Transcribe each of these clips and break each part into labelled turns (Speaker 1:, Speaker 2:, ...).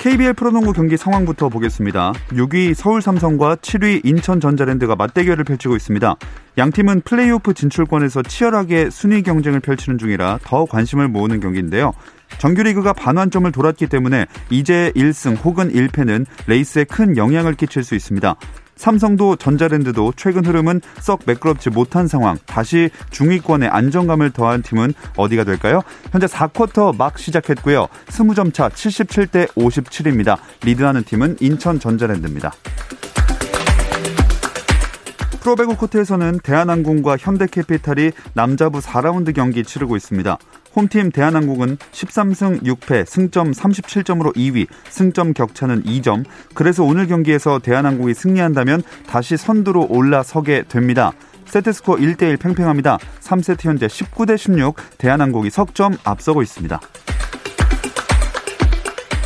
Speaker 1: KBL 프로농구 경기 상황부터 보겠습니다. 6위 서울 삼성과 7위 인천 전자랜드가 맞대결을 펼치고 있습니다. 양 팀은 플레이오프 진출권에서 치열하게 순위 경쟁을 펼치는 중이라 더 관심을 모으는 경기인데요. 정규리그가 반환점을 돌았기 때문에 이제 1승 혹은 1패는 레이스에 큰 영향을 끼칠 수 있습니다. 삼성도 전자랜드도 최근 흐름은 썩 매끄럽지 못한 상황. 다시 중위권에 안정감을 더한 팀은 어디가 될까요? 현재 4쿼터 막 시작했고요. 20점 차 77대 57입니다. 리드하는 팀은 인천 전자랜드입니다. 프로배구 코트에서는 대한항공과 현대캐피탈이 남자부 4라운드 경기 치르고 있습니다. 홈팀 대한항공은 13승 6패 승점 37점으로 2위, 승점 격차는 2점. 그래서 오늘 경기에서 대한항공이 승리한다면 다시 선두로 올라서게 됩니다. 세트스코어 1대1 팽팽합니다. 3세트 현재 19대 16, 대한항공이 석점 앞서고 있습니다.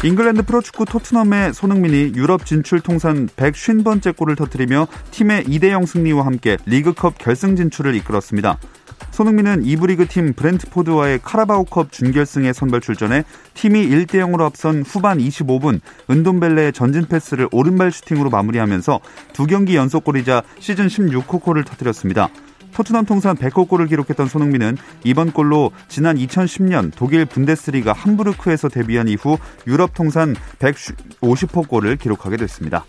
Speaker 1: 잉글랜드 프로축구 토트넘의 손흥민이 유럽 진출 통산 150번째 골을 터뜨리며 팀의 2대0 승리와 함께 리그컵 결승 진출을 이끌었습니다. 손흥민은 2부 리그 팀 브렌트포드와의 카라바오컵 준결승에 선발 출전해 팀이 1대 0으로 앞선 후반 25분 은돔벨레의 전진 패스를 오른발 슈팅으로 마무리하면서 두 경기 연속골이자 시즌 16호 골을 터뜨렸습니다. 토트넘 통산 100호 골을 기록했던 손흥민은 이번 골로 지난 2010년 독일 분데스리가 함부르크에서 데뷔한 이후 유럽 통산 150호 골을 기록하게 됐습니다.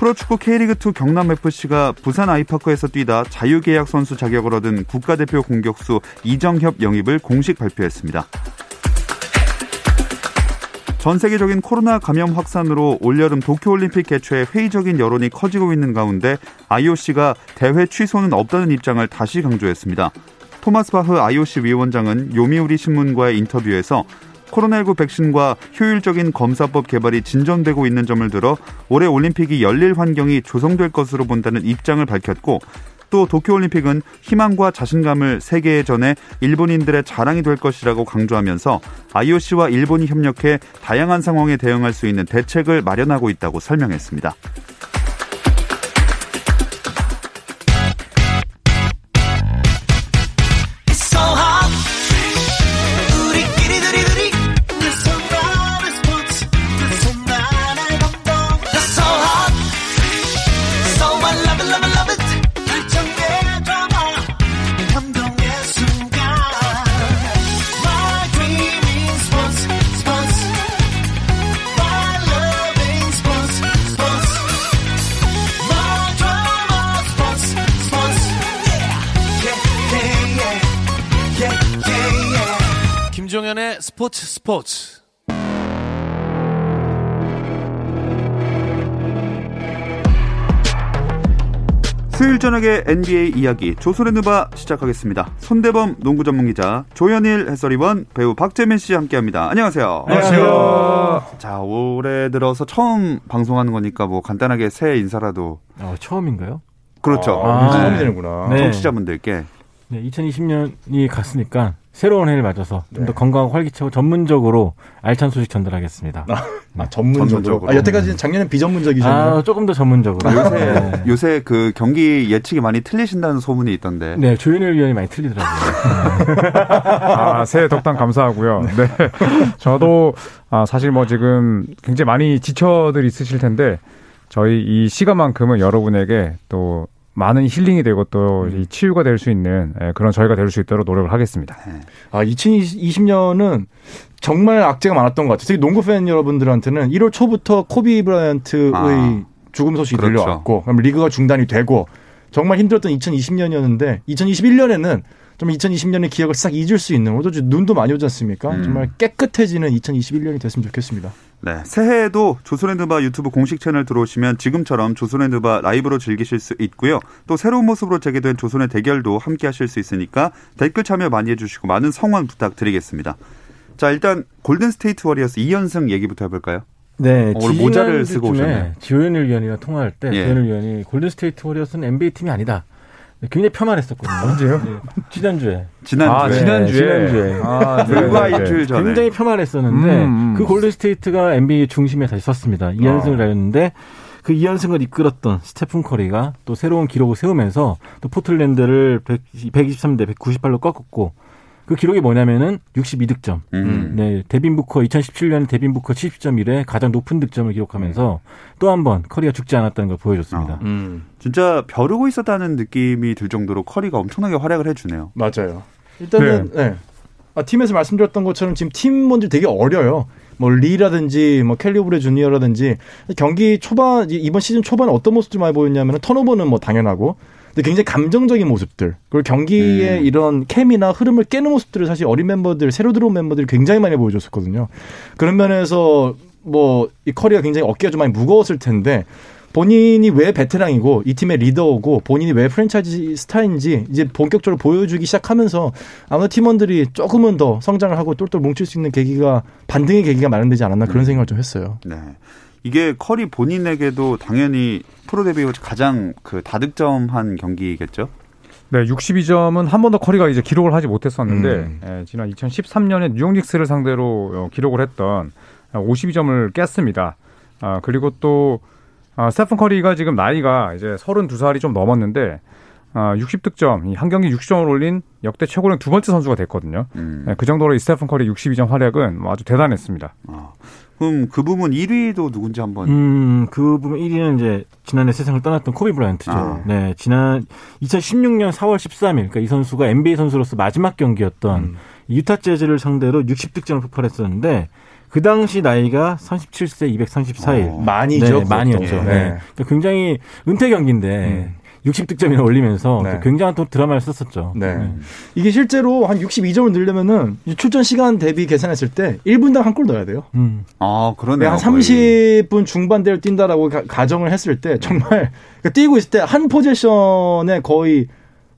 Speaker 1: 프로축구 K리그2 경남FC가 부산 아이파크에서 뛰다 자유계약 선수 자격을 얻은 국가대표 공격수 이정협 영입을 공식 발표했습니다. 전 세계적인 코로나 감염 확산으로 올여름 도쿄올림픽 개최에 회의적인 여론이 커지고 있는 가운데 IOC가 대회 취소는 없다는 입장을 다시 강조했습니다. 토마스 바흐 IOC 위원장은 요미우리 신문과의 인터뷰에서 코로나19 백신과 효율적인 검사법 개발이 진전되고 있는 점을 들어 올해 올림픽이 열릴 환경이 조성될 것으로 본다는 입장을 밝혔고 또 도쿄올림픽은 희망과 자신감을 세계에 전해 일본인들의 자랑이 될 것이라고 강조하면서 IOC와 일본이 협력해 다양한 상황에 대응할 수 있는 대책을 마련하고 있다고 설명했습니다.
Speaker 2: 스포츠 스포츠
Speaker 1: 수요일 저녁에 NBA 이야기 조선의 누바 시작하겠습니다. 손대범 농구 전문 기자 조현일 해설위원 배우 박재민 씨 함께합니다. 안녕하세요.
Speaker 3: 안녕하세요.
Speaker 1: 자 올해 들어서 처음 방송하는 거니까 뭐 간단하게 새해 인사라도.
Speaker 3: 어, 처음인가요?
Speaker 1: 그렇죠.
Speaker 3: 아,
Speaker 1: 처음
Speaker 3: 네.
Speaker 1: 되는구나. 네. 청취자분들께.
Speaker 3: 네, 2020년이 갔으니까 새로운 해를 맞아서 좀더 건강하고 활기차고 전문적으로 알찬 소식 전달하겠습니다.
Speaker 4: 아, 아 전문적으로. 전문적으로. 아, 여태까지 작년엔 비전문적이셨나요?
Speaker 3: 아, 조금 더 전문적으로.
Speaker 1: 요새 네. 요새 그 경기 예측이 많이 틀리신다는 소문이 있던데.
Speaker 3: 네, 조현일 위원이 많이 틀리더라고요.
Speaker 5: 아, 새해 덕담 감사하고요. 네. 저도 아, 사실 뭐 지금 굉장히 많이 지쳐들 있으실 텐데 저희 이 시간만큼은 여러분에게 또 많은 힐링이 되고 또 음. 치유가 될 수 있는 예, 그런 저희가 될 수 있도록 노력을 하겠습니다.
Speaker 4: 네. 아, 2020년은 정말 악재가 많았던 것 같아요. 특히 농구 팬 여러분들한테는 1월 초부터 코비 브라이언트의 아, 죽음 소식이 그렇죠. 들려왔고, 그럼 리그가 중단이 되고, 정말 힘들었던 2020년이었는데, 2021년에는 좀 2020년의 기억을 싹 잊을 수 있는 오늘도 눈도 많이 오지 않습니까?
Speaker 1: 음.
Speaker 4: 정말 깨끗해지는 2021년이 됐으면 좋겠습니다.
Speaker 1: 네, 새해에도 조선핸드바 유튜브 공식 채널 들어오시면 지금처럼 조선핸드바 라이브로 즐기실 수 있고요. 또 새로운 모습으로 재개된 조선의 대결도 함께 하실 수 있으니까 댓글 참여 많이 해주시고 많은 성원 부탁드리겠습니다. 자, 일단 골든스테이트 워리어스 2연승 얘기부터 해볼까요?
Speaker 3: 네,
Speaker 1: 오늘 모자를 쓰고 오셨네요.
Speaker 3: 지호연일 위원이랑 통화할 때
Speaker 1: 예.
Speaker 3: 지호연일 위원이 골든스테이트 워리어스는 NBA 팀이 아니다. 굉장히 폄하했었거든요.
Speaker 4: 언제요?
Speaker 3: 네, 지난주에.
Speaker 1: 지난주에.
Speaker 5: 아, 지난주에.
Speaker 3: 지난주에.
Speaker 5: 아, 네,
Speaker 1: 불과
Speaker 5: 네, 네.
Speaker 1: 일주일 전에.
Speaker 3: 굉장히 폄하했었는데
Speaker 5: 음, 음.
Speaker 3: 그 골든스테이트가 NBA 중심에 다시 섰습니다. 2연승을
Speaker 5: 아.
Speaker 3: 달렸는데 그 2연승을 이끌었던 스테픈 커리가 또 새로운 기록을 세우면서 또 포틀랜드를 123대 198로 꺾었고 그 기록이 뭐냐면은 62득점.
Speaker 1: 음.
Speaker 3: 네, 데빈 부커 2017년 데빈 부커 70점 이래 가장 높은 득점을 기록하면서 또 한 번 커리가 죽지 않았다는 걸 보여줬습니다.
Speaker 1: 어.
Speaker 4: 음,
Speaker 1: 진짜 벼르고 있었다는 느낌이 들 정도로 커리가 엄청나게 활약을 해주네요.
Speaker 4: 맞아요. 일단은 네. 아, 팀에서 말씀드렸던 것처럼 지금 팀원들 되게 어려요. 뭐 리라든지 뭐 켈리 오브레 주니어라든지 경기 초반 이번 시즌 초반에 어떤 모습들 많이 보였냐면 턴오버는 뭐 당연하고 근데 굉장히 감정적인 모습들 그리고 경기의
Speaker 1: 음.
Speaker 4: 이런 케미나 흐름을 깨는 모습들을 사실 어린 멤버들 새로 들어온 멤버들이 굉장히 많이 보여줬었거든요. 그런 면에서 뭐 이 커리가 굉장히 어깨가 좀 많이 무거웠을 텐데 본인이 왜 베테랑이고 이 팀의 리더고 본인이 왜 프랜차이즈 스타인지 이제 본격적으로 보여주기 시작하면서 아마 팀원들이 조금은 더 성장을 하고 똘똘 뭉칠 수 있는 계기가 반등의 계기가 마련되지 않았나 그런 생각을 좀 했어요.
Speaker 1: 네. 이게 커리 본인에게도 당연히 프로 데뷔 후 가장 그 다득점한 경기겠죠?
Speaker 5: 네, 62점은 한 번도 커리가 이제 기록을 하지 못했었는데
Speaker 4: 음.
Speaker 5: 예, 지난 2013년에 뉴욕 닉스를 상대로 어, 기록을 했던 52점을 깼습니다. 아, 그리고 또 아, 스테픈 커리가 지금 나이가 이제 32살이 좀 넘었는데 아, 60득점, 이한 경기 60점을 올린 역대 최고령 두 번째 선수가 됐거든요.
Speaker 1: 음.
Speaker 5: 예, 그 정도로 이 스테픈 커리 62점 활약은 뭐 아주 대단했습니다.
Speaker 1: 아, 그럼 그 부분 1위도 누군지 한번
Speaker 3: 음, 그 부분 1위는 이제 지난해 세상을 떠났던 코비 브라이언트죠.
Speaker 1: 아.
Speaker 3: 네, 지난 2016년 4월 13일, 그러니까 이 선수가 NBA 선수로서 마지막 경기였던
Speaker 4: 음.
Speaker 3: 유타 재즈를 상대로 60득점을 폭발했었는데 그 당시 나이가 37세 234일.
Speaker 1: 어.
Speaker 4: 많이죠.
Speaker 3: 네. 많이였죠.
Speaker 4: 네.
Speaker 3: 네. 그러니까 굉장히 은퇴 경기인데 60득점이나 올리면서
Speaker 4: 네.
Speaker 3: 또 굉장한 또 드라마를 썼었죠.
Speaker 4: 네. 이게 실제로 한 62점을 넣으려면은 이 출전 시간 대비 계산했을 때 1분당 한 골 넣어야 돼요.
Speaker 3: 음.
Speaker 1: 아, 그러네요.
Speaker 4: 한
Speaker 1: 거의.
Speaker 4: 30분 중반대를 뛴다라고 가, 가정을 했을 때 정말 그러니까 뛰고 있을 때 한 포지션에 거의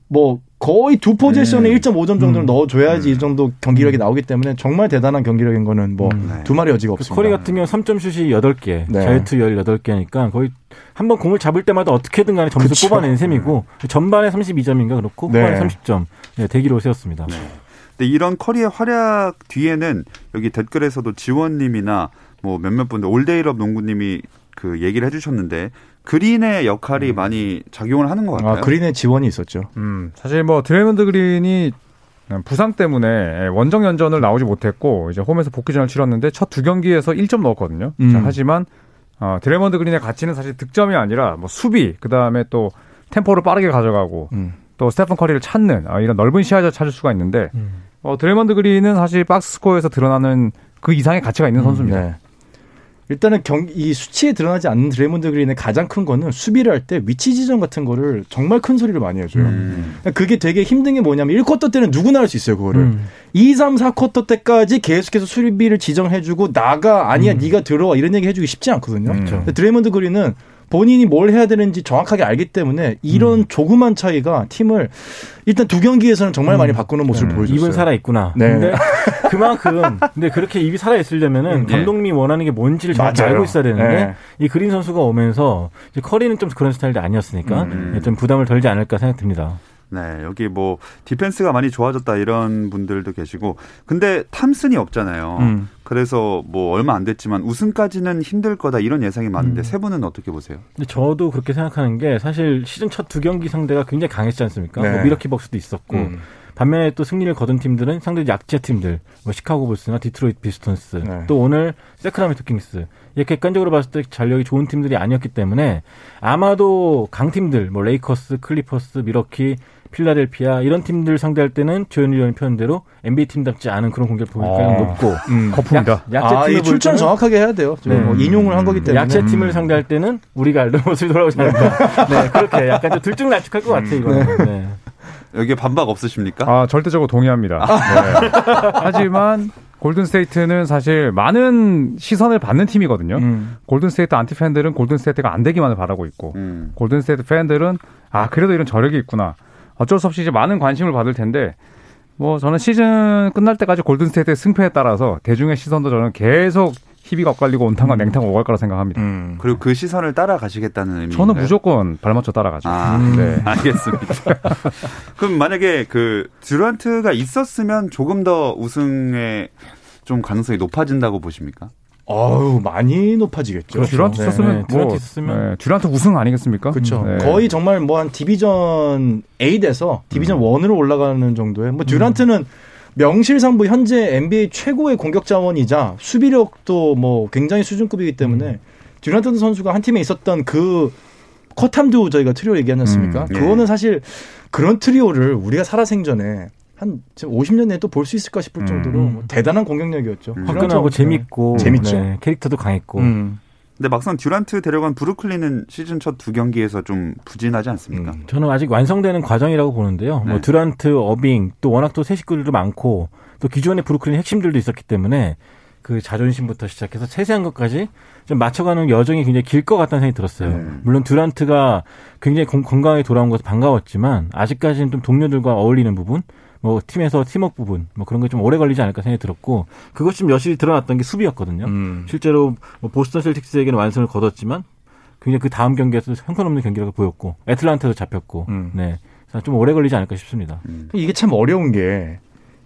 Speaker 4: 뭐 거의 두 포지션에
Speaker 1: 음.
Speaker 4: 1.5점 정도를
Speaker 3: 음.
Speaker 4: 넣어줘야지 이 정도 경기력이 나오기 때문에 정말 대단한 경기력인 거는 뭐두
Speaker 1: 네.
Speaker 4: 마리 여지가
Speaker 3: 그
Speaker 4: 없습니다.
Speaker 3: 커리 같은 경우 3점 슛이 8개,
Speaker 4: 네.
Speaker 3: 자유투 18개니까 거의 한번 공을 잡을 때마다 어떻게든 간에 점수
Speaker 4: 그쵸.
Speaker 3: 뽑아낸 셈이고 전반에 32점인가 그렇고
Speaker 4: 네.
Speaker 3: 후반에 30점 네, 대기록 세웠습니다.
Speaker 1: 근데 이런 커리의 활약 뒤에는 여기 댓글에서도 지원님이나 뭐 몇몇 분들 올데이럽 농구님이 그 얘기를 해주셨는데 그린의 역할이 많이 작용을 하는 것 같아요.
Speaker 4: 아, 그린의 지원이 있었죠.
Speaker 5: 음, 사실 뭐 드레이먼드 그린이 부상 때문에 원정 연전을 나오지 못했고 이제 홈에서 복귀전을 치렀는데 첫 두 경기에서 1점 넣었거든요.
Speaker 4: 음.
Speaker 5: 자, 하지만 어, 드레이먼드 그린의 가치는 사실 득점이 아니라 뭐 수비 그다음에 또 템포를 빠르게 가져가고
Speaker 4: 음.
Speaker 5: 또 스테픈 커리를 찾는 아, 이런 넓은 시야를 찾을 수가 있는데
Speaker 3: 음.
Speaker 5: 어, 드레이먼드 그린은 사실 박스 스코어에서 드러나는 그 이상의 가치가 있는 선수입니다.
Speaker 4: 네. 일단은 경, 이 수치에 드러나지 않는 드레이먼드 그린의 가장 큰 거는 수비를 할 때 위치 지정 같은 거를 정말 큰 소리를 많이 해줘요.
Speaker 1: 음.
Speaker 4: 그게 되게 힘든 게 뭐냐면 1쿼터 때는 누구나 할 수 있어요, 그거를.
Speaker 3: 음.
Speaker 4: 2, 3, 4쿼터 때까지 계속해서 수비를 지정해주고 나가 아니야 네가 들어와 이런 얘기 해주기 쉽지 않거든요.
Speaker 5: 음.
Speaker 4: 드레이먼드 그린은 본인이 뭘 해야 되는지 정확하게 알기 때문에 이런 조그만 차이가 팀을 일단 두 경기에서는 정말 많이 바꾸는 모습을
Speaker 5: 음.
Speaker 4: 보여줬어요.
Speaker 3: 입은 살아 있구나.
Speaker 4: 네.
Speaker 3: 근데 그만큼 근데 그렇게 입이 살아 있으려면은
Speaker 1: 예.
Speaker 3: 감독님이 원하는 게 뭔지를 정확히
Speaker 4: 맞아요.
Speaker 3: 알고 있어야 되는데
Speaker 4: 네.
Speaker 3: 이 그린 선수가 오면서 커리는 좀 그런 스타일이 아니었으니까
Speaker 1: 음.
Speaker 3: 예, 좀 부담을 덜지 않을까 생각됩니다.
Speaker 1: 네, 여기 뭐 디펜스가 많이 좋아졌다 이런 분들도 계시고 근데 탐슨이 없잖아요.
Speaker 4: 음.
Speaker 1: 그래서 뭐 얼마 안 됐지만 우승까지는 힘들 거다 이런 예상이 많은데
Speaker 3: 음.
Speaker 1: 세 분은 어떻게 보세요?
Speaker 3: 근데 저도 그렇게 생각하는 게 사실 시즌 첫 두 경기 상대가 굉장히 강했지 않습니까?
Speaker 4: 네.
Speaker 3: 뭐 밀워키 벅스도 있었고
Speaker 4: 음.
Speaker 3: 반면에 또 승리를 거둔 팀들은 상대 약체 팀들, 뭐 시카고 불스나 디트로이트 피스톤스,
Speaker 4: 네.
Speaker 3: 또 오늘 새크라멘토 킹스 이렇게 객관적으로 봤을 때 전력이 좋은 팀들이 아니었기 때문에 아마도 강팀들, 뭐 레이커스, 클리퍼스, 밀워키, 필라델피아 이런 팀들 상대할 때는 조현일 위원의 표현대로 NBA 팀답지 않은 그런 공격을 보일 가능성이
Speaker 5: 어.
Speaker 3: 높고
Speaker 4: 음.
Speaker 5: 거품이다.
Speaker 3: 약체
Speaker 4: 아,
Speaker 3: 팀을
Speaker 4: 이 출처를
Speaker 3: 볼 때는
Speaker 4: 정확하게 해야 돼요. 지금
Speaker 3: 네.
Speaker 4: 뭐 인용을 한 거기 때문에.
Speaker 3: 약체 팀을
Speaker 5: 음.
Speaker 3: 상대할 때는 우리가 알던 모습이 돌아오지 않을까. 네, 그렇게 약간 좀 들쭉날쭉할 것 같아요, 이거는. 네.
Speaker 1: 여기에 반박 없으십니까?
Speaker 5: 아, 절대적으로 동의합니다. 네. 하지만 골든스테이트는 사실 많은 시선을 받는 팀이거든요.
Speaker 3: 음.
Speaker 5: 골든스테이트 안티 팬들은 골든스테이트가 안 되기만을 바라고 있고
Speaker 1: 음.
Speaker 5: 골든스테이트 팬들은 아 그래도 이런 저력이 있구나. 어쩔 수 없이 이제 많은 관심을 받을 텐데 뭐 저는 시즌 끝날 때까지 골든스테이트의 승패에 따라서 대중의 시선도 저는 계속 희비가 엇갈리고 온탕과 냉탕 오갈 거라 생각합니다.
Speaker 4: 음.
Speaker 1: 그리고 그 시선을 따라가시겠다는 의미.
Speaker 5: 저는 무조건 발맞춰 따라가죠.
Speaker 1: 아,
Speaker 5: 네.
Speaker 1: 알겠습니다. 그럼 만약에 그 듀란트가 있었으면 조금 더 우승에 좀 가능성이 높아진다고 보십니까?
Speaker 4: 어우, 많이 높아지겠죠.
Speaker 5: 그렇죠. 듀란트
Speaker 3: 네.
Speaker 5: 있었으면
Speaker 3: 네,
Speaker 5: 뭐
Speaker 3: 듀란트 있었으면.
Speaker 5: 네, 듀란트 우승 아니겠습니까?
Speaker 4: 그렇죠.
Speaker 5: 네.
Speaker 4: 거의 정말 뭐 한 디비전 8에서 디비전 1으로 올라가는 정도의 뭐 듀란트는 명실상부 현재 NBA 최고의 공격 자원이자 수비력도 뭐 굉장히 수준급이기 때문에 듀란트 선수가 한 팀에 있었던 그 커탐듀 저희가 트리오 얘기하지 않습니까?
Speaker 1: 음, 예.
Speaker 4: 그거는 사실 그런 트리오를 우리가 살아생전에 한 지금 50년 내에 또 볼 수 있을까 싶을
Speaker 5: 음.
Speaker 4: 정도로 뭐 대단한 공격력이었죠.
Speaker 1: 음.
Speaker 3: 화끈하고
Speaker 4: 듀란트
Speaker 3: 재밌고
Speaker 4: 재밌죠.
Speaker 3: 네, 캐릭터도 강했고
Speaker 4: 음.
Speaker 1: 근데 막상 듀란트 데려간 브루클린은 시즌 첫 두 경기에서 좀 부진하지 않습니까?
Speaker 4: 음.
Speaker 3: 저는 아직 완성되는 과정이라고 보는데요.
Speaker 1: 네.
Speaker 3: 뭐 듀란트, 어빙 또 워낙 또 새 식구들도 많고 또 기존의 브루클린 핵심들도 있었기 때문에 그 자존심부터 시작해서 세세한 것까지 좀 맞춰가는 여정이 굉장히 길 것 같다는 생각이 들었어요.
Speaker 1: 음.
Speaker 3: 물론 듀란트가 굉장히 건- 건강하게 돌아온 것도 반가웠지만 아직까지는 좀 동료들과 어울리는 부분, 뭐 팀에서 팀워크 부분, 뭐 그런 게 좀 오래 걸리지 않을까 생각이 들었고 그것 좀 여실히 드러났던 게 수비였거든요.
Speaker 4: 음.
Speaker 3: 실제로 뭐 보스턴 셀틱스에게는 완승을 거뒀지만 굉장히 그 다음 경기에서 형편없는 경기라고 보였고 애틀란타도 잡혔고
Speaker 4: 음.
Speaker 3: 네. 좀 오래 걸리지 않을까 싶습니다.
Speaker 4: 이게 참 어려운 게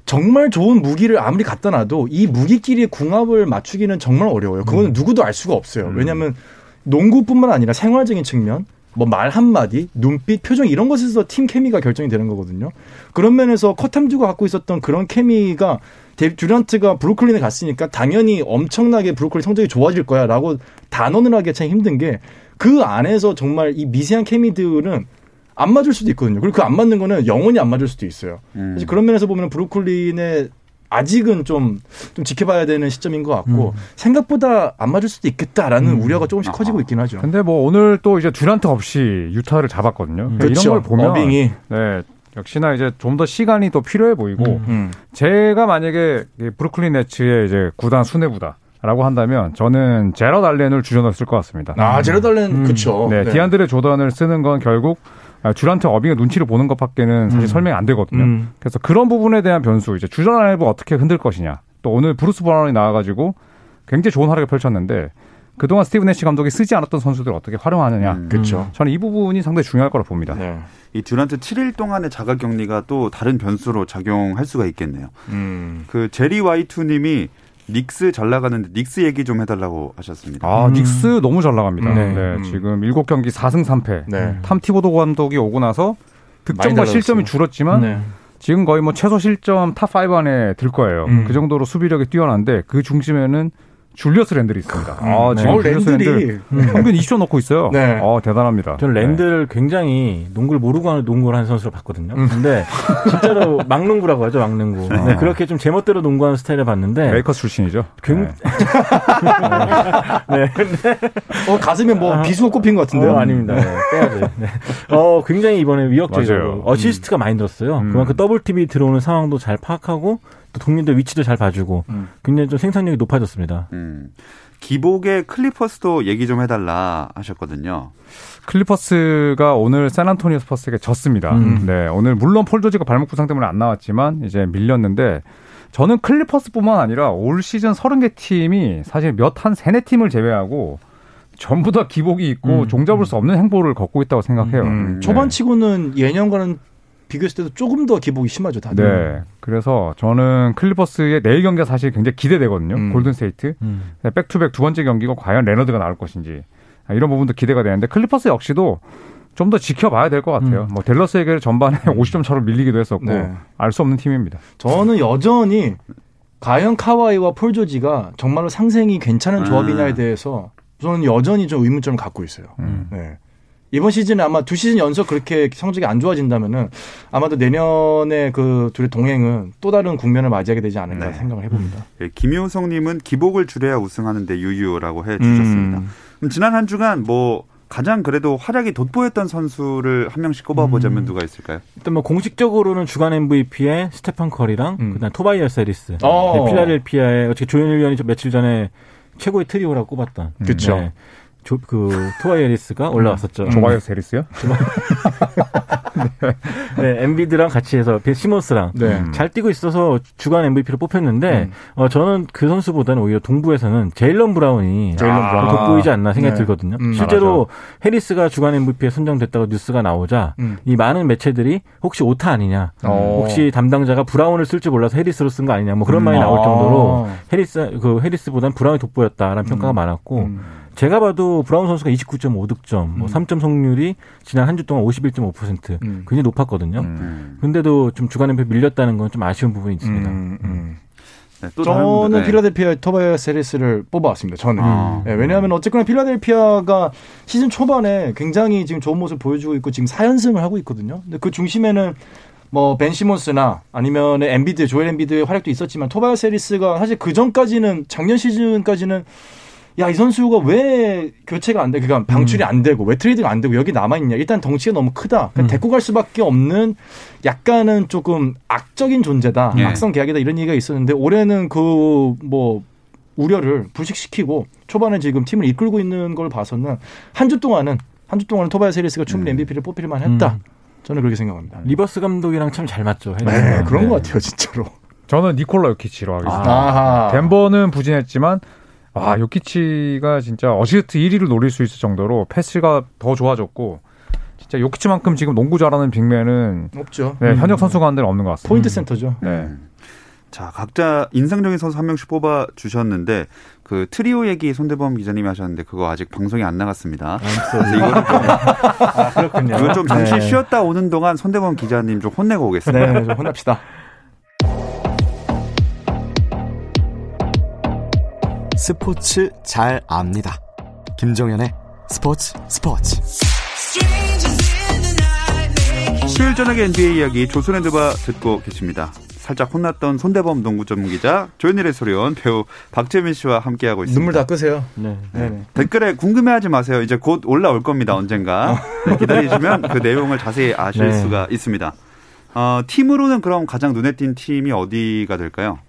Speaker 4: 정말 좋은 무기를 아무리 갖다 놔도 이 무기끼리의 궁합을 맞추기는 정말 어려워요. 그거는 누구도 알 수가 없어요. 왜냐하면 농구뿐만 아니라 생활적인 측면, 뭐 말 한마디, 눈빛, 표정 이런 것에서 팀 케미가 결정이 되는 거거든요. 그런 면에서 커탐주가 갖고 있었던 그런 케미가 데- 듀란트가 브루클린에 갔으니까 당연히 엄청나게 브루클린 성적이 좋아질 거야라고 단언을 하기 참 힘든 게 그 안에서 정말 이 미세한 케미들은 안 맞을 수도 있거든요. 그리고 그 안 맞는 거는 영원히 안 맞을 수도 있어요.
Speaker 1: 음.
Speaker 4: 그런 면에서 보면 브루클린의 아직은 좀, 좀 지켜봐야 되는 시점인 것 같고 생각보다 안 맞을 수도 있겠다라는 우려가 조금씩
Speaker 1: 아하.
Speaker 4: 커지고 있긴 하죠.
Speaker 5: 근데 뭐 오늘 또 이제 듀란트 없이 유타를 잡았거든요.
Speaker 3: 음.
Speaker 5: 이런 걸 보면
Speaker 4: 어빙이
Speaker 5: 네, 역시나 이제 좀 더 시간이 또 필요해 보이고
Speaker 3: 음.
Speaker 4: 음.
Speaker 5: 제가 만약에 이 브루클린 네츠의 이제 구단 수뇌부다 라고 한다면 저는 제럿 알렌을 주전을 쓸 것 같습니다.
Speaker 4: 아 제럿 알렌
Speaker 3: 음.
Speaker 4: 그쵸.
Speaker 5: 네, 디안드레 조던을 쓰는 건 결국 아, 듀란트 어빙의 눈치를 보는 것밖에는 사실
Speaker 3: 음.
Speaker 5: 설명이 안 되거든요.
Speaker 3: 음.
Speaker 5: 그래서 그런 부분에 대한 변수 이제 주전 알렌을 어떻게 흔들 것이냐. 또 오늘 브루스 브라운이 나와가지고 굉장히 좋은 활약을 펼쳤는데 그동안 스티브 내쉬 감독이 쓰지 않았던 선수들을 어떻게 활용하느냐.
Speaker 1: 음.
Speaker 4: 그렇죠.
Speaker 5: 저는 이 부분이 상당히 중요할 거라 봅니다.
Speaker 4: 네.
Speaker 1: 이 듀란트 7일 동안의 자가 격리가 또 다른 변수로 작용할 수가 있겠네요.
Speaker 4: 음.
Speaker 1: 그 제리 와이투 님이 닉스 잘 나가는데 닉스 얘기 좀 해달라고 하셨습니다.
Speaker 5: 아,
Speaker 3: 음.
Speaker 5: 닉스 너무 잘 나갑니다.
Speaker 3: 네.
Speaker 5: 네,
Speaker 4: 음.
Speaker 5: 지금 7경기 4승 3패.
Speaker 4: 네.
Speaker 5: 탐 티보도 감독이 오고 나서 득점과. 실점이 줄었지만
Speaker 3: 네.
Speaker 5: 지금 거의 뭐 최소 실점 탑 5 안에 들 거예요.
Speaker 3: 음.
Speaker 5: 그 정도로 수비력이 뛰어난데 그 중심에는 줄리어스 랜들이 있습니다. 아,
Speaker 3: 네.
Speaker 5: 지금
Speaker 4: 어,
Speaker 5: 줄리어스 랜들
Speaker 4: 랜들이
Speaker 5: 평균 20점 넣고 있어요.
Speaker 4: 네.
Speaker 5: 어, 대단합니다.
Speaker 3: 저는
Speaker 5: 네.
Speaker 3: 랜들을 굉장히 농구를 모르고 하는 농구를 하는 선수로 봤거든요. 근데 진짜로 막농구라고 하죠, 막농구. 네, 그렇게 좀 제멋대로 농구하는 스타일을 봤는데
Speaker 5: 레이커스 출신이죠.
Speaker 3: 굉-
Speaker 5: 네.
Speaker 3: 네, 근데
Speaker 4: 어 가슴에 뭐 비수가 꼽힌 것 같은데요.
Speaker 3: 어, 아닙니다. 네, 빼야죠. 네. 어, 굉장히 이번에. 위협적이고 어시스트가 많이 늘었어요.
Speaker 5: 음.
Speaker 3: 그만큼 더블팀이 들어오는 상황도 잘 파악하고 또 동료들 위치도 잘 봐주고
Speaker 4: 음.
Speaker 3: 굉장히 좀 생산력이 높아졌습니다.
Speaker 1: 음. 기복의 클리퍼스도 얘기 좀 해달라 하셨거든요.
Speaker 5: 클리퍼스가 오늘 샌안토니오 스퍼스에게 졌습니다.
Speaker 3: 음.
Speaker 5: 네, 오늘 물론 폴 조지가 발목 부상 때문에 안 나왔지만 이제 밀렸는데 저는 클리퍼스뿐만 아니라 올 시즌 30개 팀이 사실 몇 한 세네 팀을 제외하고 전부 다 기복이 있고
Speaker 3: 음.
Speaker 5: 종잡을 수 없는 행보를 걷고 있다고 생각해요.
Speaker 4: 음.
Speaker 5: 네.
Speaker 4: 초반치고는 예년과는 비교했을 때도 조금 더 기복이 심하죠, 다들.
Speaker 5: 네. 그래서 저는 클리퍼스의 내일 경기가 사실 굉장히 기대되거든요.
Speaker 4: 음.
Speaker 5: 골든스테이트.
Speaker 3: 음.
Speaker 5: 네, back-to-back 두 번째 경기가 과연 레너드가 나올 것인지 아, 이런 부분도 기대가 되는데 클리퍼스 역시도 좀 더 지켜봐야 될 것 같아요.
Speaker 3: 음.
Speaker 5: 뭐 댈러스에게 전반에 50점 차로 밀리기도 했었고
Speaker 4: 네.
Speaker 5: 알수 없는 팀입니다.
Speaker 4: 저는 여전히 과연 카와이와 폴 조지가 정말로 상생이 괜찮은 조합이냐에
Speaker 1: 음.
Speaker 4: 대해서 저는 여전히 좀 의문점을 갖고 있어요.
Speaker 5: 음.
Speaker 4: 네. 이번 시즌에 아마 두 시즌 연속 그렇게 성적이 안 좋아진다면은 아마도 내년에 그 둘의 동행은 또 다른 국면을 맞이하게 되지 않을까
Speaker 1: 네.
Speaker 4: 생각을 해봅니다.
Speaker 1: 예, 김효성님은 기복을 줄여야 우승하는데 유유라고 해 주셨습니다.
Speaker 4: 음.
Speaker 1: 그럼 지난 한 주간 뭐 가장 그래도 활약이 돋보였던 선수를 한 명씩 꼽아보자면
Speaker 3: 음.
Speaker 1: 누가 있을까요?
Speaker 3: 일단 뭐 공식적으로는 주간 MVP에 스테판 커리랑
Speaker 4: 음.
Speaker 3: 그다음 토바이어스 해리스.
Speaker 4: 어.
Speaker 3: 네, 필라델피아의 어떻게 조현일 위원이 저 며칠 전에 최고의 트리오라고 꼽았던.
Speaker 4: 그쵸.
Speaker 3: 네. 조, 그 토바이어스 해리스가 올라왔었죠.
Speaker 5: 토바이어스 해리스요?
Speaker 3: 네, 엠비드랑 같이 해서 벤 시몬스랑
Speaker 4: 네.
Speaker 1: 음.
Speaker 3: 잘 뛰고 있어서 주간 MVP로 뽑혔는데
Speaker 4: 음.
Speaker 3: 어, 저는 그 선수보다는 오히려 동부에서는 제일런 브라운이
Speaker 4: 제일런
Speaker 3: 더
Speaker 4: 브라운.
Speaker 3: 돋보이지 않나 생각이
Speaker 4: 네.
Speaker 3: 들거든요.
Speaker 4: 음,
Speaker 3: 실제로 해리스가 주간 MVP에 선정됐다고 뉴스가 나오자
Speaker 4: 음.
Speaker 3: 이 많은 매체들이 혹시 오타 아니냐,
Speaker 4: 어.
Speaker 3: 혹시 담당자가 브라운을 쓸 줄 몰라서 해리스로 쓴 거 아니냐, 뭐 그런
Speaker 1: 음.
Speaker 3: 말이 나올
Speaker 4: 아.
Speaker 3: 정도로 해리스 그 해리스보다는 브라운이 돋보였다라는 평가가 많았고
Speaker 4: 음.
Speaker 3: 제가 봐도 브라운 선수가 29.5득점, 뭐 3점 성공률이 지난 한 주 동안 51.5%
Speaker 4: 음.
Speaker 3: 굉장히 높았거든요.
Speaker 1: 음.
Speaker 3: 근데도 좀 주간 MVP 밀렸다는 건 좀 아쉬운 부분이 있습니다.
Speaker 4: 음, 음.
Speaker 1: 네, 또 다른
Speaker 4: 저는
Speaker 1: 네.
Speaker 4: 필라델피아 토바이어스 해리스를 뽑아왔습니다. 저는.
Speaker 1: 아.
Speaker 4: 네, 왜냐하면 어쨌거나 필라델피아가 시즌 초반에 굉장히 지금 좋은 모습을 보여주고 있고 지금 4연승을 하고 있거든요. 근데 그 중심에는 뭐 벤 시몬스나 아니면 엠비드, 조엘 엠비드의 활약도 있었지만 토바이어스 해리스가 사실 그 전까지는 작년 시즌까지는 야, 이 선수가 왜 교체가 안 돼? 그러니까 방출이 안 되고, 왜 트레이드가 안 되고, 여기 남아 있냐? 일단 덩치가 너무 크다. 그러니까
Speaker 3: 음.
Speaker 4: 데리고 갈 수밖에 없는 약간은 조금 악적인 존재다.
Speaker 1: 예.
Speaker 4: 악성 계약이다. 이런 얘기가 있었는데, 올해는 그, 뭐, 우려를 불식시키고, 초반에 지금 팀을 이끌고 있는 걸 봐서는, 한 주 동안은, 한 주 동안은 토바이어스 해리스가 충분히 MVP를 뽑힐 만 했다.
Speaker 3: 음.
Speaker 4: 저는 그렇게 생각합니다.
Speaker 3: 리버스 감독이랑 참 잘 맞죠.
Speaker 4: 네,
Speaker 3: 해리스가.
Speaker 4: 그런
Speaker 3: 네.
Speaker 4: 것 같아요, 진짜로.
Speaker 5: 저는 니콜라 요키치로 하겠습니다.
Speaker 4: 아하.
Speaker 5: 덴버는 부진했지만 와 요키치가 진짜 어시스트 1위를 노릴 수 있을 정도로 패스가 더 좋아졌고 진짜 요키치만큼 지금 농구 잘하는 big man은
Speaker 4: 없죠.
Speaker 5: 네,
Speaker 3: 음.
Speaker 5: 현역 선수 가운데는 없는 것 같습니다.
Speaker 4: point center죠.
Speaker 5: 네.
Speaker 1: 자, 각자 인상적인 선수 한 명씩 뽑아 주셨는데 그 트리오 얘기 손대범 기자님이 하셨는데 그거 아직 방송이 안 나갔습니다. 그래서 이거는 좀,
Speaker 3: 아, 그렇군요.
Speaker 1: 이건 좀 잠시
Speaker 4: 네.
Speaker 1: 쉬었다 오는 동안 손대범 기자님 좀 혼내고 오겠습니다.
Speaker 4: 네, 좀 혼납시다.
Speaker 6: 스포츠 잘 압니다. 김종현의 스포츠 스포츠.
Speaker 1: 수요일 저녁의 NBA 이야기 조선의 느바 듣고 계십니다. 살짝 혼났던 손대범 농구 전문 기자 조현일 해설위원 배우 박재민 씨와 함께하고 있습니다.
Speaker 4: 눈물 다 끄세요.
Speaker 3: 네.
Speaker 4: 네네.
Speaker 1: 댓글에 궁금해하지 마세요. 이제 곧 올라올 겁니다. 언젠가 네, 기다리시면 그 내용을 자세히 아실
Speaker 3: 네.
Speaker 1: 수가 있습니다. 어, 팀으로는 그럼 가장 눈에 띈 팀이 어디가 될까요?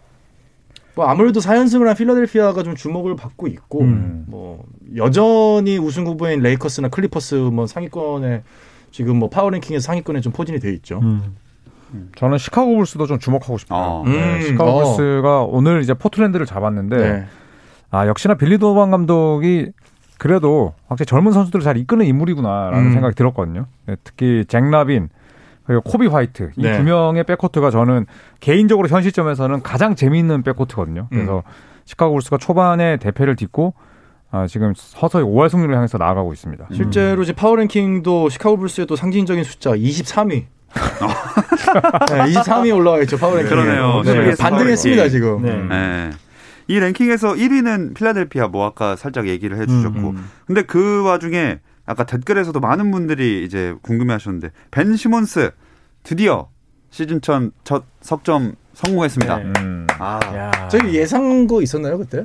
Speaker 4: 뭐 아무래도 4연승을 한 필라델피아가 좀 주목을 받고 있고
Speaker 3: 음.
Speaker 4: 뭐 여전히 우승 후보인 레이커스나 클리퍼스 뭐 상위권에 지금 뭐 파워랭킹에서 상위권에 좀 포진이 돼 있죠.
Speaker 3: 음.
Speaker 5: 저는 시카고 불스도 좀 주목하고 싶어요.
Speaker 1: 어.
Speaker 5: 네,
Speaker 4: 음,
Speaker 5: 시카고
Speaker 4: 어.
Speaker 5: 불스가 오늘 이제 포틀랜드를 잡았는데
Speaker 4: 네.
Speaker 5: 아 역시나 빌리 도노반 감독이 그래도 확실히 젊은 선수들을 잘 이끄는 인물이구나라는
Speaker 4: 음.
Speaker 5: 생각이 들었거든요. 네, 특히 잭 라빈 그리고 코비 화이트 이 두
Speaker 4: 네.
Speaker 5: 명의 백코트가 저는 개인적으로 현 시점에서는 가장 재미있는 백코트거든요. 그래서 시카고 불스가 초반에 대패를 딛고 아, 지금 서서히 5할 승률을 향해서 나아가고 있습니다.
Speaker 4: 실제로 이제 파워랭킹도 시카고 불스의 또 상징적인 숫자 23위. 네, 23위 올라와 있죠 파워랭킹.
Speaker 1: 그러네요.
Speaker 4: 네,
Speaker 1: CBS
Speaker 4: 반등했습니다
Speaker 1: 파워랭킹.
Speaker 4: 지금.
Speaker 3: 네.
Speaker 4: 음.
Speaker 1: 네. 이 랭킹에서 1위는 필라델피아 뭐 아까 살짝 얘기를 해주셨고
Speaker 4: 음.
Speaker 1: 근데 그 와중에 아까 댓글에서도 많은 분들이 이제 궁금해하셨는데 벤 시몬스 드디어 시즌 전첫 석점 성공했습니다.
Speaker 3: 네.
Speaker 5: 음.
Speaker 1: 아,
Speaker 3: 야.
Speaker 4: 저희 예상고 있었나요 그때?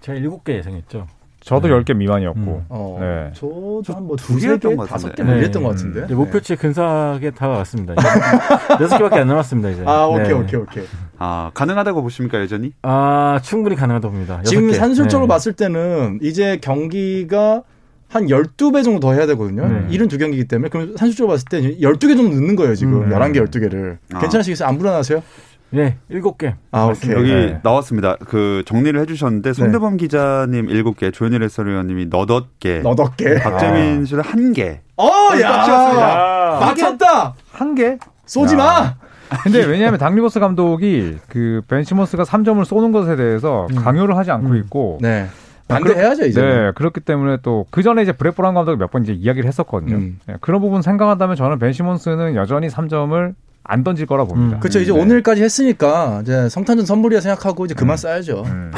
Speaker 3: 제가 일곱 개 예상했죠.
Speaker 5: 저도
Speaker 3: 네.
Speaker 5: 10개 미만이었고
Speaker 3: 음.
Speaker 4: 어,
Speaker 5: 네.
Speaker 4: 저도 한뭐
Speaker 1: 두
Speaker 4: 두세
Speaker 1: 개였던
Speaker 4: 개,
Speaker 1: 것
Speaker 4: 다섯 개
Speaker 1: 같은데.
Speaker 4: 뭐 이랬던
Speaker 3: 네.
Speaker 4: 것 같은데.
Speaker 3: 이제 목표치 근사하게 다가왔습니다. 이제 여섯 개밖에 안 남았습니다 이제.
Speaker 4: 아 오케이
Speaker 3: 네.
Speaker 4: 오케이 오케이.
Speaker 1: 아 가능하다고 보십니까 여전히?
Speaker 3: 아 충분히 가능하다고 봅니다.
Speaker 4: 지금
Speaker 3: 개.
Speaker 4: 산술적으로
Speaker 3: 네.
Speaker 4: 봤을 때는 이제 경기가 한 12배 정도 더 해야 되거든요.
Speaker 3: 네.
Speaker 4: 72경기이기 때문에. 그럼 산술적으로 봤을 때 12개 정도 넣는 거예요, 지금.
Speaker 3: 음.
Speaker 4: 11개, 12개를.
Speaker 1: 아.
Speaker 4: 괜찮으시겠어요? 안 불안하세요?
Speaker 3: 네, 일곱 개.
Speaker 4: 아,
Speaker 3: 맞습니다.
Speaker 4: 오케이.
Speaker 1: 여기
Speaker 3: 네.
Speaker 1: 나왔습니다. 그 정리를 해주셨는데 손대범 기자님 7개, 조현일 해설위원님이 너덧 개,
Speaker 4: 너덕 개.
Speaker 1: 박재민 씨는 한 개.
Speaker 4: 어, 야!
Speaker 3: 야.
Speaker 4: 맞췄다!
Speaker 5: 한 개?
Speaker 4: 쏘지 마!
Speaker 5: 근데 왜냐하면 당리버스 감독이 그 벤시머스가 3점을 쏘는 것에 대해서 강요를 하지 않고
Speaker 3: 음.
Speaker 5: 있고
Speaker 4: 네.
Speaker 5: 아,
Speaker 4: 반대해야죠, 이제.
Speaker 5: 네, 그렇기 때문에 또 그 전에 이제 브레 브라운 감독이 몇 번 이제 이야기를 했었거든요.
Speaker 4: 음.
Speaker 5: 네, 그런 부분 생각한다면 저는 벤 시몬스는 여전히 3점을 안 던질 거라 봅니다.
Speaker 3: 음.
Speaker 4: 그렇죠. 이제
Speaker 5: 네.
Speaker 4: 오늘까지 했으니까 이제 성탄전 선물이야 생각하고 이제 그만 쌓야죠.
Speaker 5: 음.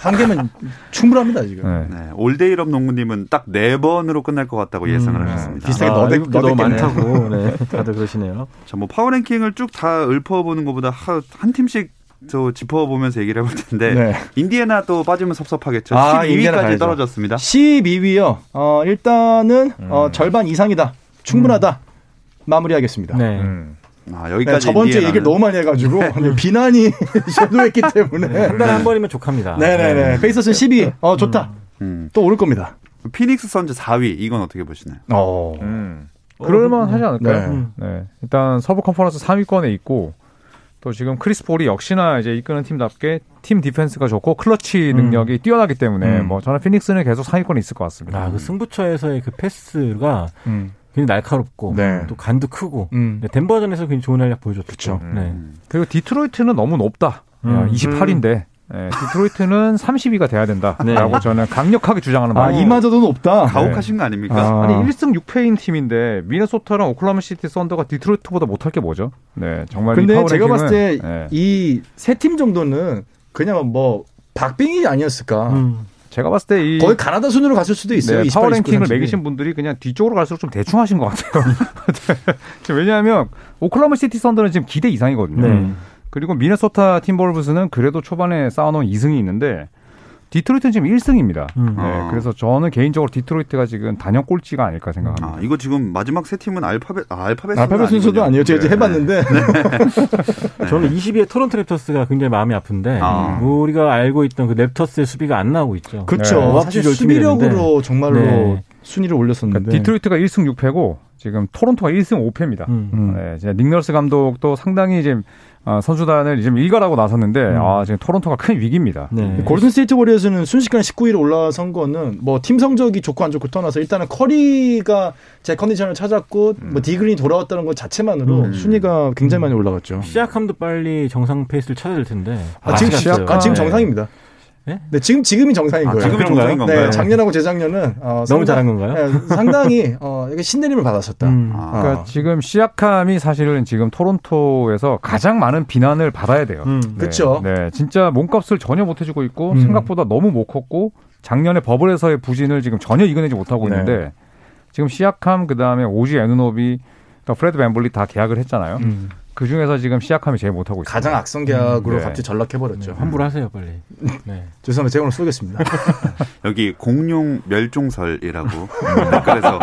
Speaker 4: 한 개면 충분합니다, 지금.
Speaker 5: 네.
Speaker 1: 네, 올데이럽 농구님은 딱 네 번으로 끝날 것 같다고 예상을
Speaker 3: 음,
Speaker 1: 하셨습니다.
Speaker 4: 비슷하게
Speaker 3: 아,
Speaker 4: 너댓-
Speaker 3: 너무. 많다고. 네, 다들 그러시네요.
Speaker 1: 자, 뭐 파워랭킹을 쭉 다 읊어보는 것보다 하- 한 팀씩 또 짚어보면서 얘기를 해볼 텐데
Speaker 4: 네.
Speaker 1: 인디애나 또 빠지면 섭섭하겠죠.
Speaker 4: 아, 인디애나
Speaker 1: 12위까지
Speaker 4: 가야죠.
Speaker 1: 떨어졌습니다.
Speaker 4: 12위요. 어, 일단은 어, 절반 이상이다. 충분하다. 마무리하겠습니다.
Speaker 3: 네.
Speaker 5: 음.
Speaker 1: 아,
Speaker 4: 네,
Speaker 1: 여기까지
Speaker 4: 저번 주에. 얘기를 너무 많이 해가지고 근데 비난이 쇄도했기 때문에
Speaker 3: 한 달에 한 번이면 족합니다.
Speaker 4: 네네네 페이서스 12. 어 좋다.
Speaker 1: 음.
Speaker 4: 또 오를 겁니다.
Speaker 1: 피닉스 선즈 4위 이건 어떻게 보시나요?
Speaker 4: 어.
Speaker 5: 음. 그럴만 하지 않을까요?
Speaker 4: 네.
Speaker 5: 네. 일단 서부 컨퍼런스 3위권에 있고 또 지금 크리스 폴이 역시나 이제 이끄는 팀답게 팀 디펜스가 좋고 클러치 능력이 뛰어나기 때문에
Speaker 4: 음.
Speaker 5: 뭐 저는 피닉스는 계속 상위권에 있을 것 같습니다.
Speaker 3: 아, 그 승부처에서의 그 패스가
Speaker 4: 음.
Speaker 3: 굉장히 날카롭고
Speaker 4: 네.
Speaker 3: 또 간도 크고
Speaker 4: 음.
Speaker 3: 네, 덴버전에서 굉장히 좋은 활약 보여줬죠.
Speaker 4: 그쵸.
Speaker 3: 네.
Speaker 5: 그리고 디트로이트는 너무 높다.
Speaker 3: 음.
Speaker 5: 28위인데 디트로이트는 30위가 돼야 된다라고
Speaker 3: 네.
Speaker 5: 저는 강력하게 주장하는
Speaker 4: 아
Speaker 5: 바입니다.
Speaker 4: 이마저도 높다.
Speaker 1: 가혹하신 거 아닙니까?
Speaker 4: 아.
Speaker 5: 아니 1승 6패인 팀인데 미네소타랑 오클라호마 시티 썬더가 디트로이트보다 못할 게 뭐죠? 네 정말. 이
Speaker 4: 근데 제가 봤을 때
Speaker 5: 네.
Speaker 4: 이 세 팀 정도는 그냥 뭐 박빙이 아니었을까.
Speaker 3: 음.
Speaker 5: 제가 봤을 때 이
Speaker 4: 거의 가나다 순으로 갔을 수도 있어요.
Speaker 5: 네,
Speaker 4: 28,
Speaker 5: 파워
Speaker 4: 29,
Speaker 5: 랭킹을
Speaker 4: 30위.
Speaker 5: 매기신 분들이 그냥 뒤쪽으로 갈수록 좀 대충 하신 것 같아요. 네. 왜냐하면 오클라호마 시티 썬더는 지금 기대 이상이거든요.
Speaker 3: 네.
Speaker 5: 그리고 미네소타 팀버울브스는 그래도 초반에 쌓아놓은 2승이 있는데 디트로이트는 지금 1승입니다.
Speaker 3: 음.
Speaker 5: 네,
Speaker 1: 아.
Speaker 5: 그래서 저는 개인적으로 디트로이트가 지금 단연 꼴찌가 아닐까 생각합니다.
Speaker 1: 아, 이거 지금 마지막 세 팀은 알파벳 아, 알파벳
Speaker 4: 알파벳 순서도 아니에요. 제가 이제 해봤는데
Speaker 3: 저는 22의 토론토 랩터스가 굉장히 마음이 아픈데
Speaker 1: 아.
Speaker 3: 우리가 알고 있던 그 랩터스의 수비가 안 나오고 있죠.
Speaker 4: 그렇죠.
Speaker 3: 네.
Speaker 4: 사실 수비력으로. 정말로
Speaker 3: 네.
Speaker 4: 순위를 올렸었는데.
Speaker 5: 그러니까 디트로이트가 1승 6패고 지금 토론토가 1승 5패입니다.
Speaker 3: 음.
Speaker 4: 음.
Speaker 5: 네, 이제 닉 널스 감독도 상당히 지금 어, 선수단을 지금 일갈하고 나섰는데 아, 지금 토론토가 큰 위기입니다.
Speaker 3: 네.
Speaker 4: 골든 스테이트 워리어스는 순식간에 19위로 올라선 거는 뭐 팀 성적이 좋고 안 좋고 떠나서 일단은 커리가 제 컨디션을 찾았고 뭐 디그린이 돌아왔다는 것 자체만으로
Speaker 1: 음.
Speaker 4: 순위가 굉장히 많이 올라갔죠.
Speaker 3: 시아캄도 빨리 정상 페이스를 찾아야 될 텐데.
Speaker 4: 아, 지금
Speaker 3: 아직 안
Speaker 4: 아, 지금. 정상입니다.
Speaker 3: 네?
Speaker 4: 네, 지금 지금이 정상인
Speaker 1: 아,
Speaker 4: 거예요.
Speaker 1: 지금이
Speaker 3: 그런가요?
Speaker 1: 정상인 건가요?
Speaker 4: 네, 작년하고 재작년은 어,
Speaker 3: 너무
Speaker 4: 상당-
Speaker 3: 잘한 건가요?
Speaker 4: 네, 상당히 어, 이게 신내림을 받았었다.
Speaker 3: 음.
Speaker 1: 아,
Speaker 5: 그러니까 지금 시아캄이 사실은 지금 토론토에서 가장 많은 비난을 받아야 돼요.
Speaker 3: 음.
Speaker 5: 네,
Speaker 4: 그쵸.
Speaker 5: 네, 진짜 몸값을 전혀 못 해주고 있고
Speaker 4: 음.
Speaker 5: 생각보다 너무 못 컸고 작년에 버블에서의 부진을 지금 전혀 이겨내지 못하고
Speaker 4: 네.
Speaker 5: 있는데 지금 시아캄 그 다음에 오지 아누노비, 그러니까 프레드 밴블릿 다 계약을 했잖아요.
Speaker 3: 음.
Speaker 5: 그 중에서 지금 시아캄이 제일 못하고 있어요.
Speaker 4: 가장 악성 계약으로
Speaker 5: 네.
Speaker 4: 갑자기 전락해버렸죠.
Speaker 3: 환불 하세요 빨리. 네.
Speaker 4: 죄송합니다. 제가 오늘 쏘겠습니다.
Speaker 1: 여기 공룡 멸종설이라고 댓글에서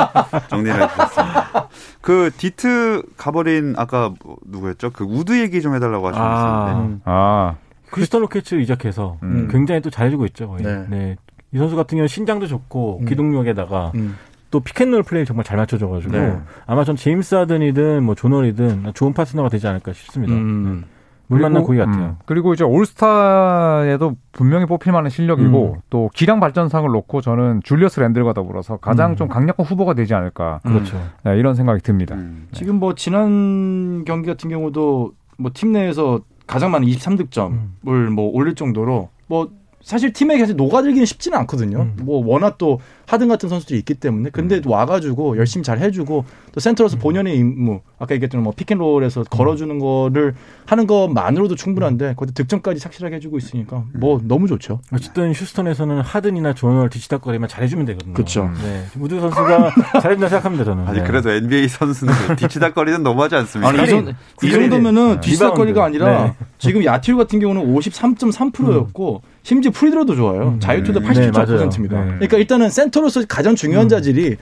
Speaker 1: 정리를 해주셨습니다. 그 디트 가버린 아까 뭐 누구였죠? 그 우드 얘기 좀 해달라고 하셨는데
Speaker 3: 아,
Speaker 4: 음.
Speaker 5: 아,
Speaker 3: 휴스턴 로켓츠 이적해서
Speaker 5: 음.
Speaker 3: 굉장히 또 잘해주고 있죠. 거의.
Speaker 4: 네.
Speaker 3: 네. 이 선수 같은 경우는 신장도 좋고
Speaker 4: 음.
Speaker 3: 기동력에다가
Speaker 4: 음.
Speaker 3: 또 pick and roll 플레이 정말 잘 맞춰줘가지고
Speaker 4: 네.
Speaker 3: 아마 전 제임스 하든이든 뭐 조널이든 좋은 파트너가 되지 않을까 싶습니다.
Speaker 4: 음.
Speaker 3: 물만난
Speaker 5: 그리고,
Speaker 3: 고기 같아요.
Speaker 5: 음, 그리고 이제 올스타에도 분명히 뽑힐 만한 실력이고
Speaker 3: 음.
Speaker 5: 또 기량 발전상을 놓고 저는 줄리어스 랜들과 더불어서 가장
Speaker 3: 음.
Speaker 5: 좀 강력한 후보가 되지 않을까
Speaker 3: 그렇죠.
Speaker 5: 네, 이런 생각이 듭니다.
Speaker 1: 음.
Speaker 4: 지금 뭐 지난 경기 같은 경우도 뭐 팀 내에서 가장 많은 23득점을 뭐 올릴 정도로 뭐 사실 팀에 사실 녹아들기는 쉽지는 않거든요.
Speaker 3: 음.
Speaker 4: 뭐 워낙 또 하든 같은 선수들이 있기 때문에 근데 와가지고 열심히 잘 해주고 또 센터로서 본연의 임무 아까 얘기했던 뭐 pick and roll에서 걸어주는 거를 하는 것만으로도 충분한데 거기다 득점까지 착실하게 해주고 있으니까 뭐 너무 좋죠.
Speaker 3: 어쨌든 휴스턴에서는 하든이나 존 월 뒤치다거리만 잘해주면 되거든요.
Speaker 4: 그쵸.
Speaker 3: 네. 우드 선수가 잘해준다 생각합니다 저는.
Speaker 1: 아니
Speaker 3: 네.
Speaker 1: 그래도 NBA 선수는 뒤치다거리는 너무하지 않습니까?
Speaker 4: 아니, 이, 정, 이 정도면은 뒤치다거리가
Speaker 3: 리바운드.
Speaker 4: 아니라
Speaker 3: 네.
Speaker 4: 지금 야투율 같은 경우는 53.3%였고 심지어 프리드로도 좋아요.
Speaker 3: 음.
Speaker 4: 자유투도
Speaker 1: 음.
Speaker 4: 80.4%입니다.
Speaker 3: 네, 맞아요.
Speaker 4: 그러니까 일단은 센터로서 가장 중요한 자질이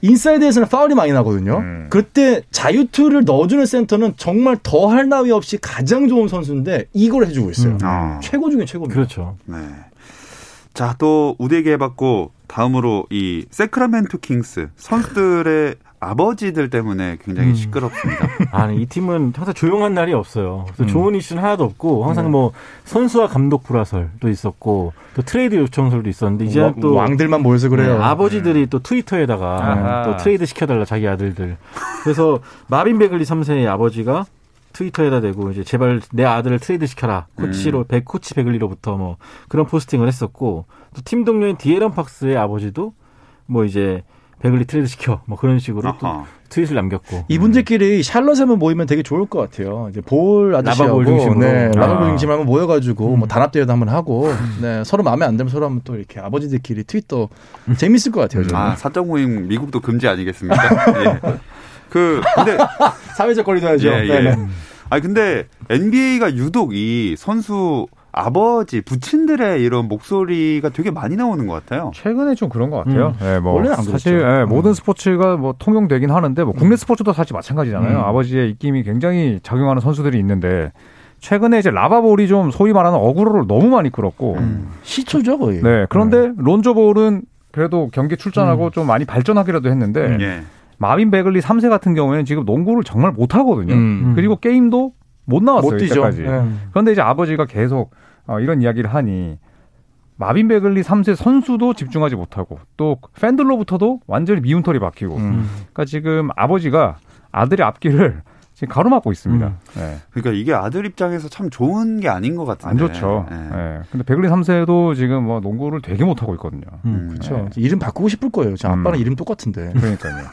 Speaker 4: 인사이드에서는 파울이 많이 나거든요.
Speaker 5: 음.
Speaker 4: 그때 자유투를 넣어주는 센터는 정말 더할 나위 없이 가장 좋은 선수인데 이걸 해주고 있어요.
Speaker 3: 음.
Speaker 1: 아,
Speaker 4: 최고 중에 최고입니다.
Speaker 3: 그렇죠.
Speaker 1: 네. 자, 또 우드 얘기 해봤고 다음으로 이 새크라멘토 킹스 선수들의 아버지들 때문에 굉장히
Speaker 3: 음.
Speaker 1: 시끄럽습니다.
Speaker 3: 아니 이 팀은 항상 조용한 날이 없어요. 그래서
Speaker 4: 음.
Speaker 3: 좋은 이슈는 하나도 없고 항상 뭐 선수와 감독 불화설도 있었고 또 트레이드 요청설도 있었는데 이제는
Speaker 4: 와-
Speaker 3: 또
Speaker 4: 왕들만 모여서 그래요.
Speaker 3: 네, 아버지들이 또 트위터에다가
Speaker 5: 아하.
Speaker 3: 또 트레이드 시켜달라 자기 아들들. 그래서 마빈 베글리 3세의 아버지가 트위터에다 대고 이제 제발 내 아들을 트레이드 시켜라 코치로 백 코치 베글리로부터 뭐 그런 포스팅을 했었고 또 팀 동료인 디애런 팍스의 아버지도 뭐 이제 베글리 트레이드 시켜 뭐 그런 식으로. 트윗을 남겼고
Speaker 4: 이분들끼리 샬럿에만 모이면 되게 좋을 것 같아요. 이제 볼 아저씨하고
Speaker 3: 라바볼 중심으로.
Speaker 4: 네, 라바볼
Speaker 5: 아.
Speaker 4: 중심으로 한번 모여가지고
Speaker 3: 음.
Speaker 4: 뭐 단합 대회도 한번 하고 네, 서로 마음에 안 들면 서로 한번 또 이렇게 아버지들끼리 트윗도 재밌을 것 같아요. 저는.
Speaker 1: 아, 사적 모임 미국도 금지 아니겠습니까? 예. 그 근데
Speaker 4: 사회적 거리도 하죠.
Speaker 1: 예,
Speaker 4: 네,
Speaker 1: 예.
Speaker 4: 네.
Speaker 1: 아 근데 NBA가 유독 이 선수 아버지 부친들의 이런 목소리가 되게 많이 나오는 것 같아요.
Speaker 5: 최근에 좀 그런 것 같아요.
Speaker 3: 음.
Speaker 5: 예, 뭐
Speaker 4: 원래는 안
Speaker 5: 사실
Speaker 4: 그랬죠.
Speaker 5: 예,
Speaker 4: 음.
Speaker 5: 모든 스포츠가 뭐 통용되긴 하는데 뭐 국내 스포츠도 사실 마찬가지잖아요.
Speaker 4: 음.
Speaker 5: 아버지의 입김이 굉장히 작용하는 선수들이 있는데 최근에 이제 라바볼이 좀 소위 말하는 어그로를 너무 많이 끌었고
Speaker 1: 음.
Speaker 4: 시초죠 거의.
Speaker 5: 네 그런데 론조볼은 그래도 경기 출전하고 좀 많이 발전하기라도 했는데
Speaker 1: 예.
Speaker 5: 마빈 베글리 3세 같은 경우에는 지금 농구를 정말 못 하거든요.
Speaker 4: 음.
Speaker 5: 그리고 게임도 못 나왔어요
Speaker 4: 못 뛰죠.
Speaker 5: 이때까지.
Speaker 4: 네.
Speaker 5: 그런데 이제 아버지가 계속 어, 이런 이야기를 하니 마빈 베글리 3세 선수도 집중하지 못하고 또 팬들로부터도 완전히 미운 털이 박히고
Speaker 4: 음.
Speaker 5: 그러니까 지금 아버지가 아들의 앞길을 지금 가로막고 있습니다.
Speaker 3: 음.
Speaker 5: 네.
Speaker 1: 그러니까 이게 아들 입장에서 참 좋은 게 아닌 것 같은데.
Speaker 5: 안 좋죠.
Speaker 1: 예.
Speaker 5: 네. 근데 베글리 3세도 지금 뭐 농구를 되게 못하고 있거든요.
Speaker 1: 음.
Speaker 4: 그렇죠. 이름 바꾸고 싶을 거예요. 제 아빠랑
Speaker 5: 음.
Speaker 4: 이름 똑같은데.
Speaker 5: 그러니까요.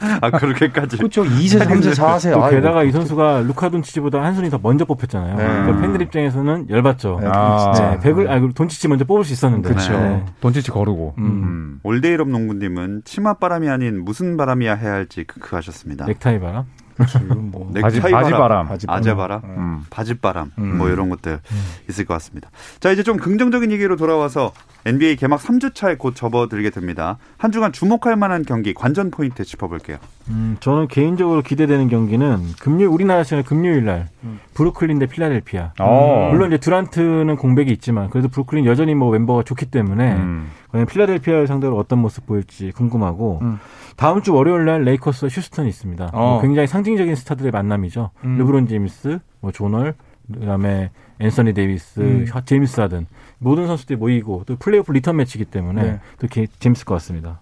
Speaker 1: 아 그렇게까지.
Speaker 4: 그렇죠. 2세, 3세, 4세.
Speaker 3: 또
Speaker 4: 아이고.
Speaker 3: 게다가 이 선수가 루카 돈치치보다 한 순위 더 먼저 뽑혔잖아요.
Speaker 4: 네.
Speaker 3: 그러니까 팬들 입장에서는 열받죠.
Speaker 4: 네,
Speaker 5: 아.
Speaker 4: 진짜.
Speaker 3: 네, 베글리 아 그리고 돈치치 먼저 뽑을 수 있었는데.
Speaker 1: 그쵸.
Speaker 3: 네.
Speaker 5: 돈치치 거르고.
Speaker 4: 음.
Speaker 5: 음.
Speaker 1: 올데이럽 농구님은 치맛 바람이 아닌 무슨 바람이라 해야 할지 그 하셨습니다.
Speaker 3: 넥타이 바람.
Speaker 4: 지금 뭐.
Speaker 5: 바지,
Speaker 1: 넥타이
Speaker 5: 바지 바람.
Speaker 4: 바지
Speaker 1: 아재 바람,
Speaker 5: 음.
Speaker 1: 바짓바람
Speaker 4: 음.
Speaker 1: 뭐 이런 것들 있을 것 같습니다. 자 이제 좀 긍정적인 얘기로 돌아와서 NBA 개막 3주차에 곧 접어들게 됩니다. 한 주간 주목할 만한 경기 관전 포인트 짚어볼게요.
Speaker 3: 음, 저는 개인적으로 기대되는 경기는 금요일 우리나라 시간 금요일 날 브루클린 대 필라델피아.
Speaker 5: 어.
Speaker 3: 물론 이제 듀란트는 공백이 있지만 그래도 브루클린 여전히 뭐 멤버가 좋기 때문에
Speaker 5: 음.
Speaker 3: 과연 필라델피아를 상대로 어떤 모습 보일지 궁금하고
Speaker 4: 음.
Speaker 3: 다음 주 월요일 날 레이커스와 휴스턴이 있습니다.
Speaker 4: 어.
Speaker 3: 뭐 굉장히 상징적인 스타들의 만남이죠.
Speaker 4: 음.
Speaker 3: 르브론 제임스, 뭐 존 월, 그다음에 앤서니 데이비스,
Speaker 4: 음.
Speaker 3: 혀- 제임스 하든 모든 선수들이 모이고 또 플레이오프 리턴 매치이기 때문에
Speaker 4: 네.
Speaker 3: 또 게- 재밌을 것 같습니다.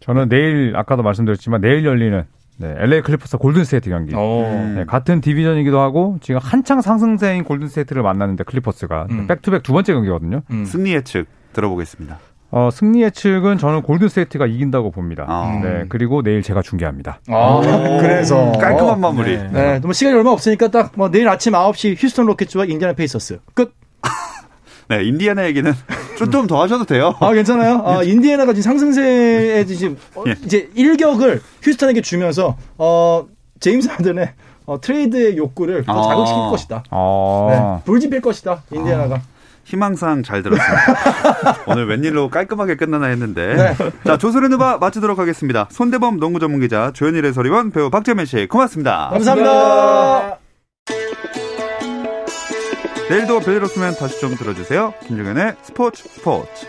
Speaker 5: 저는 내일 아까도 말씀드렸지만 내일 열리는 네, LA 클리퍼스 골든스테이트 경기.
Speaker 4: 어.
Speaker 5: 네, 같은 디비전이기도 하고 지금 한창 상승세인 골든스테이트를 만났는데 클리퍼스가
Speaker 4: 음.
Speaker 5: back-to-back 두 번째 경기거든요.
Speaker 4: 음.
Speaker 1: 승리 예측 들어보겠습니다.
Speaker 5: 어, 승리 예측은 저는 골든스테이트가 이긴다고 봅니다.
Speaker 1: 아.
Speaker 5: 네, 그리고 내일 제가 중계합니다.
Speaker 4: 아, 그래서.
Speaker 1: 깔끔한 마무리.
Speaker 3: 네.
Speaker 4: 네, 뭐 시간이 얼마 없으니까 딱 뭐 내일 아침 9시 휴스턴 로켓츠와 인디애나 페이서스. 끝.
Speaker 1: 네, 인디애나 얘기는 좀 좀 더 하셔도 돼요.
Speaker 4: 아, 괜찮아요? 아, 인디애나가 지금 상승세에 지금 어,
Speaker 1: 예.
Speaker 4: 이제 일격을 휴스턴에게 주면서 어, 제임스 하든의 어, 트레이드의 욕구를 더
Speaker 1: 아.
Speaker 4: 자극시킬 것이다.
Speaker 5: 어,
Speaker 4: 네, 불지필 것이다. 인디애나가.
Speaker 1: 희망사항 잘 들었습니다. 오늘 웬일로 깔끔하게 끝나나 했는데.
Speaker 4: 네.
Speaker 1: 자, 조선의 느바 마치도록 하겠습니다. 손대범 농구 전문기자, 조현일 해설위원, 배우 박재민 씨, 고맙습니다.
Speaker 4: 감사합니다.
Speaker 1: 내일도 별일 없으면 다시 좀 들어주세요. 김종현의 스포츠 스포츠.